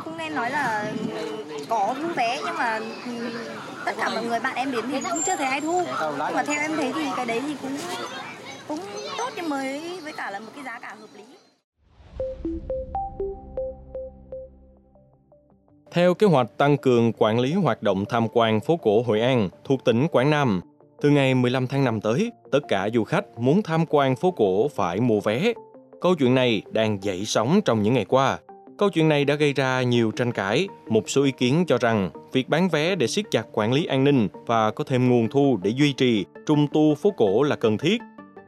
em cũng nên nói là có thu vé nhưng mà ừ, tất cả mọi người bạn em đến thì cũng chưa thấy ai thu nhưng mà theo em thấy thì cái đấy thì cũng cũng tốt nhưng mới với cả là một cái giá cả hợp lý Theo kế hoạch tăng cường quản lý hoạt động tham quan phố cổ Hội An thuộc tỉnh Quảng Nam, từ ngày 15 tháng 5 tới, tất cả du khách muốn tham quan phố cổ phải mua vé. Câu chuyện này đang dậy sóng trong những ngày qua. Câu chuyện này đã gây ra nhiều tranh cãi. Một số ý kiến cho rằng việc bán vé để siết chặt quản lý an ninh và có thêm nguồn thu để duy trì trung tu phố cổ là cần thiết.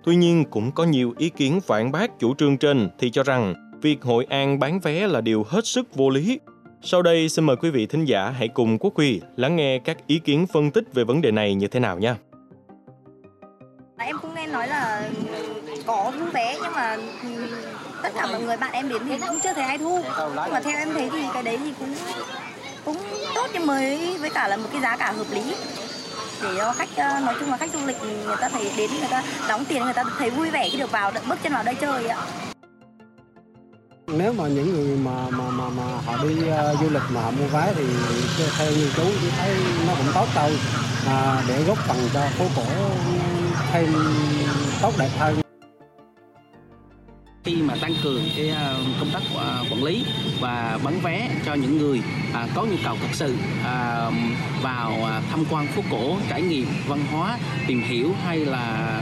Tuy nhiên, cũng có nhiều ý kiến phản bác chủ trương trên thì cho rằng việc Hội An bán vé là điều hết sức vô lý. Sau đây, xin mời quý vị thính giả hãy cùng Quốc Huy lắng nghe các ý kiến phân tích về vấn đề này như thế nào nha. Dạ, em cũng nghe nói là có vé nhưng mà tất cả mọi người bạn em đến thì cũng chưa thấy ai thu. Nhưng mà theo em thấy thì cái đấy thì cũng cũng tốt nhưng mới với cả là một cái giá cả hợp lý. Để cho khách ờ, nói chung là khách du lịch người ta thấy đến người ta đóng tiền người ta thấy vui vẻ khi được vào bước chân vào đây chơi ạ. Nếu mà những người mà mà mà, mà họ đi uh, du lịch mà họ mua vé thì theo như chú chỉ thấy nó cũng tốt thôi à, để góp phần cho phố cổ thêm tốt đẹp hơn khi mà tăng cường cái ờ, công tác ờ, quản lý và bán vé cho những người à, có nhu cầu thật sự à, vào à, tham quan phố cổ, trải nghiệm văn hóa, tìm hiểu hay là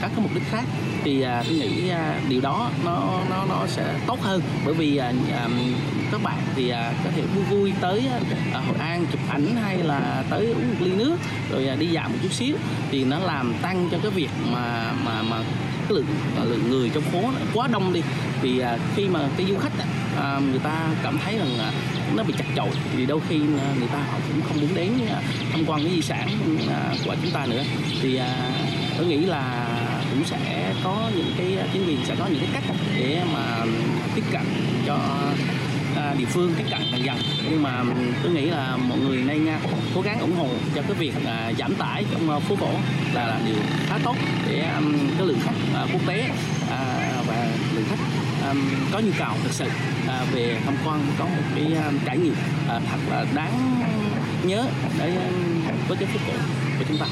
các cái mục đích khác thì tôi nghĩ điều đó nó nó nó sẽ tốt hơn. Bởi vì các bạn thì có thể vui vui tới Hội An chụp ảnh hay là tới uống một ly nước, rồi đi dạo một chút xíu thì nó làm tăng cho cái việc mà mà mà lượng lượng người trong phố quá đông đi. Thì à, khi mà cái du khách à, người ta cảm thấy rằng à, nó bị chặt chội vì đôi khi à, người ta họ cũng không muốn đến à, tham quan cái di sản à, của chúng ta nữa. Thì à, tôi nghĩ là cũng sẽ có những cái à, chính quyền sẽ có những cái cách để mà tiếp cận cho À, địa phương tiếp cận dần dần nhưng mà tôi nghĩ là mọi người nên à, cố gắng ủng hộ cho cái việc à, giảm tải trong phố cổ là, là điều khá tốt để cái lượng khách quốc tế và lượng khách có nhu cầu thực sự về tham quan có một cái trải nghiệm thật là đáng nhớ để với cái phố cổ của chúng ta.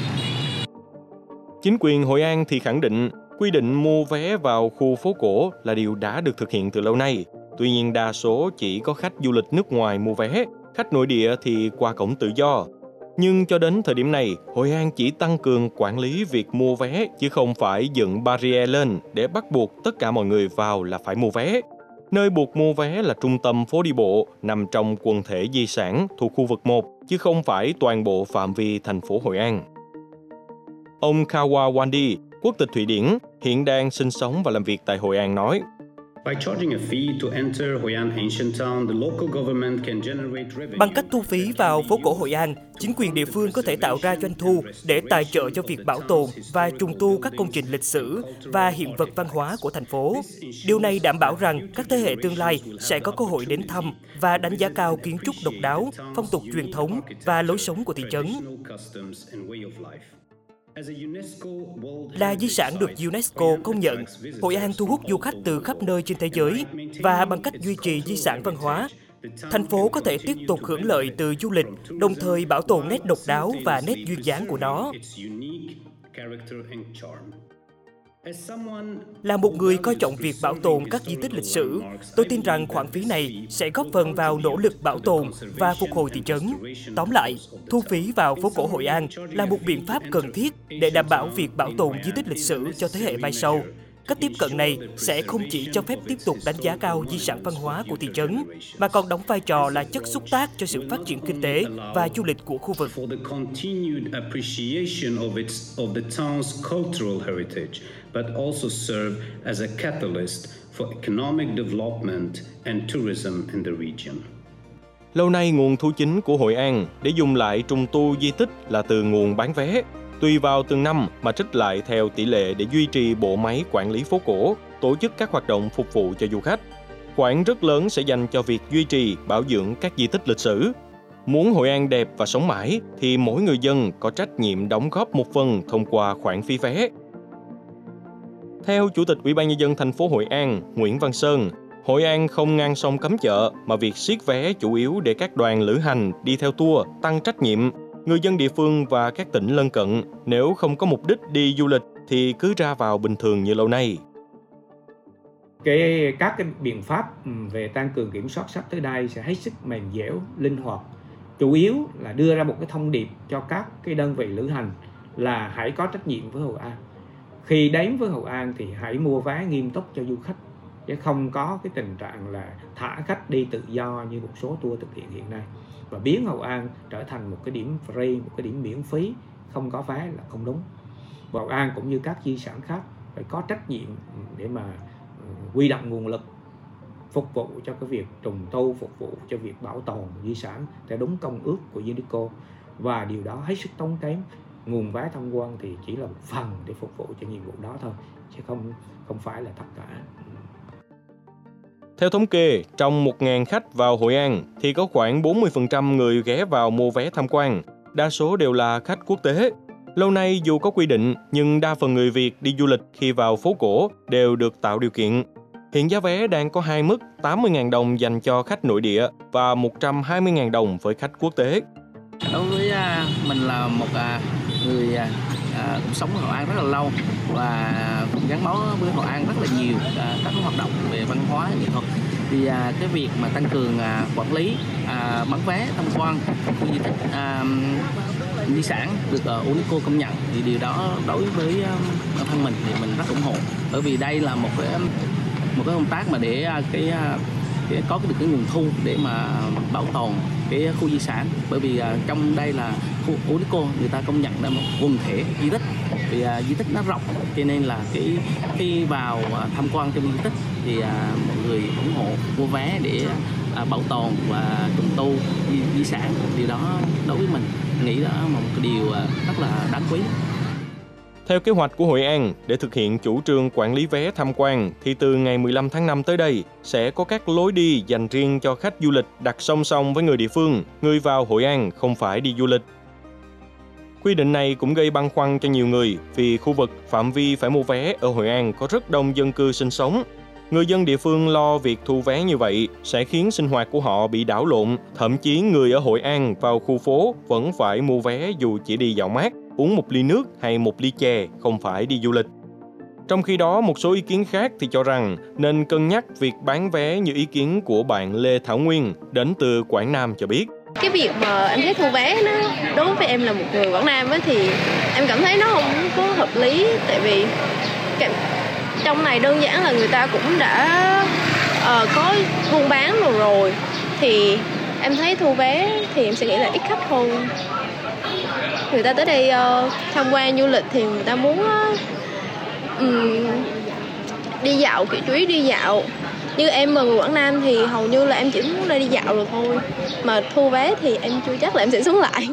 Chính quyền Hội An thì khẳng định quy định mua vé vào khu phố cổ là điều đã được thực hiện từ lâu nay Tuy nhiên đa số chỉ có khách du lịch nước ngoài mua vé, khách nội địa thì qua cổng tự do. Nhưng cho đến thời điểm này, Hội An chỉ tăng cường quản lý việc mua vé chứ không phải dựng barrier lên để bắt buộc tất cả mọi người vào là phải mua vé. Nơi buộc mua vé là trung tâm phố đi bộ nằm trong quần thể di sản thuộc khu vực 1 chứ không phải toàn bộ phạm vi thành phố Hội An. Ông Kawa Wandi, quốc tịch Thụy Điển, hiện đang sinh sống và làm việc tại Hội An nói, Bằng cách thu phí vào phố cổ Hội An, chính quyền địa phương có thể tạo ra doanh thu để tài trợ cho việc bảo tồn và trùng tu các công trình lịch sử và hiện vật văn hóa của thành phố. Điều này đảm bảo rằng các thế hệ tương lai sẽ có cơ hội đến thăm và đánh giá cao kiến trúc độc đáo, phong tục truyền thống và lối sống của thị trấn. Là di sản được UNESCO công nhận, Hội An thu hút du khách từ khắp nơi trên thế giới và bằng cách duy trì di sản văn hóa, thành phố có thể tiếp tục hưởng lợi từ du lịch, đồng thời bảo tồn nét độc đáo và nét duyên dáng của nó. Là một người coi trọng việc bảo tồn các di tích lịch sử, tôi tin rằng khoản phí này sẽ góp phần vào nỗ lực bảo tồn và phục hồi thị trấn. Tóm lại, thu phí vào phố cổ Hội An là một biện pháp cần thiết để đảm bảo việc bảo tồn di tích lịch sử cho thế hệ mai sau. Cách tiếp cận này sẽ không chỉ cho phép tiếp tục đánh giá cao di sản văn hóa của thị trấn, mà còn đóng vai trò là chất xúc tác cho sự phát triển kinh tế và du lịch của khu vực. but also serve as a catalyst for economic development and tourism in the region. Lâu nay nguồn thu chính của Hội An để dùng lại trùng tu di tích là từ nguồn bán vé, tùy vào từng năm mà trích lại theo tỷ lệ để duy trì bộ máy quản lý phố cổ, tổ chức các hoạt động phục vụ cho du khách. Khoản rất lớn sẽ dành cho việc duy trì, bảo dưỡng các di tích lịch sử. Muốn Hội An đẹp và sống mãi thì mỗi người dân có trách nhiệm đóng góp một phần thông qua khoản phí vé. Theo Chủ tịch Ủy ban nhân dân thành phố Hội An, Nguyễn Văn Sơn, Hội An không ngang sông cấm chợ mà việc siết vé chủ yếu để các đoàn lữ hành đi theo tour tăng trách nhiệm. Người dân địa phương và các tỉnh lân cận nếu không có mục đích đi du lịch thì cứ ra vào bình thường như lâu nay. Cái các cái biện pháp về tăng cường kiểm soát sắp tới đây sẽ hết sức mềm dẻo, linh hoạt. Chủ yếu là đưa ra một cái thông điệp cho các cái đơn vị lữ hành là hãy có trách nhiệm với Hội An. Khi đến với Hội An thì hãy mua vé nghiêm túc cho du khách chứ không có cái tình trạng là thả khách đi tự do như một số tour thực hiện hiện nay và biến Hội An trở thành một cái điểm free, một cái điểm miễn phí không có vé là không đúng. Và Hội An cũng như các di sản khác phải có trách nhiệm để mà ờ, quy động nguồn lực phục vụ cho cái việc trùng tu phục vụ cho việc bảo tồn di sản theo đúng công ước của UNESCO. Và điều đó hết sức tốn kém. Nguồn vé tham quan thì chỉ là một phần để phục vụ cho nhiệm vụ đó thôi chứ không không phải là tất cả theo thống kê, trong 1.000 khách vào Hội An thì có khoảng 40% người ghé vào mua vé tham quan, đa số đều là khách quốc tế. Lâu nay dù có quy định nhưng đa phần người Việt đi du lịch khi vào phố cổ đều được tạo điều kiện. Hiện giá vé đang có hai mức 80.000 đồng dành cho khách nội địa và 120.000 đồng với khách quốc tế. Đối với à, mình là một à, người à, à, cũng sống ở Hội An rất là lâu và gắn bó với Hội An rất là nhiều à, các hoạt động về văn hóa nghệ thuật. Thì à, cái việc mà tăng cường à, quản lý bán vé tham quan khu di tích di sản được UNESCO công nhận thì điều đó đối với bản thân mình thì mình rất ủng hộ. Bởi vì đây là một cái một cái công tác mà để cái để có được cái nguồn thu để mà bảo tồn cái khu di sản. Bởi vì à, trong đây là khu UNESCO người ta công nhận là một quần thể di tích. Vì à, di tích nó rộng cho nên là cái khi vào à, tham quan trong di tích thì mọi người ủng hộ mua vé để bảo tồn và trùng tu di, di sản. Điều đó đối với mình nghĩ đó là một điều rất là đáng quý theo kế hoạch của Hội An, để thực hiện chủ trương quản lý vé tham quan thì từ ngày 15 tháng 5 tới đây sẽ có các lối đi dành riêng cho khách du lịch đặt song song với người địa phương, người vào Hội An không phải đi du lịch. Quy định này cũng gây băn khoăn cho nhiều người vì khu vực phạm vi phải mua vé ở Hội An có rất đông dân cư sinh sống. Người dân địa phương lo việc thu vé như vậy sẽ khiến sinh hoạt của họ bị đảo lộn, thậm chí người ở Hội An vào khu phố vẫn phải mua vé dù chỉ đi dạo mát uống một ly nước hay một ly chè không phải đi du lịch. Trong khi đó, một số ý kiến khác thì cho rằng nên cân nhắc việc bán vé như ý kiến của bạn Lê Thảo Nguyên đến từ Quảng Nam cho biết. Cái việc mà em thấy thu vé nó đối với em là một người Quảng Nam ấy, thì em cảm thấy nó không có hợp lý tại vì trong này đơn giản là người ta cũng đã uh, có buôn bán rồi rồi thì em thấy thu vé thì em sẽ nghĩ là ít khách hơn người ta tới đây uh, tham quan du lịch thì người ta muốn uh, um, đi dạo kiểu chú ý đi dạo. Như em mà người Quảng Nam thì hầu như là em chỉ muốn đi dạo rồi thôi. Mà thu vé thì em chưa chắc là em sẽ xuống lại.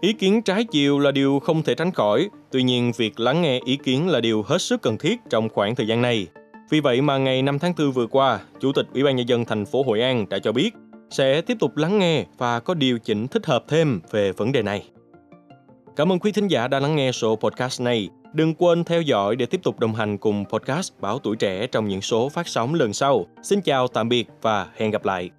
Ý kiến trái chiều là điều không thể tránh khỏi, tuy nhiên việc lắng nghe ý kiến là điều hết sức cần thiết trong khoảng thời gian này. Vì vậy mà ngày 5 tháng 4 vừa qua, Chủ tịch Ủy ban nhân dân thành phố Hội An đã cho biết sẽ tiếp tục lắng nghe và có điều chỉnh thích hợp thêm về vấn đề này. Cảm ơn quý thính giả đã lắng nghe số podcast này. Đừng quên theo dõi để tiếp tục đồng hành cùng podcast Báo Tuổi Trẻ trong những số phát sóng lần sau. Xin chào, tạm biệt và hẹn gặp lại.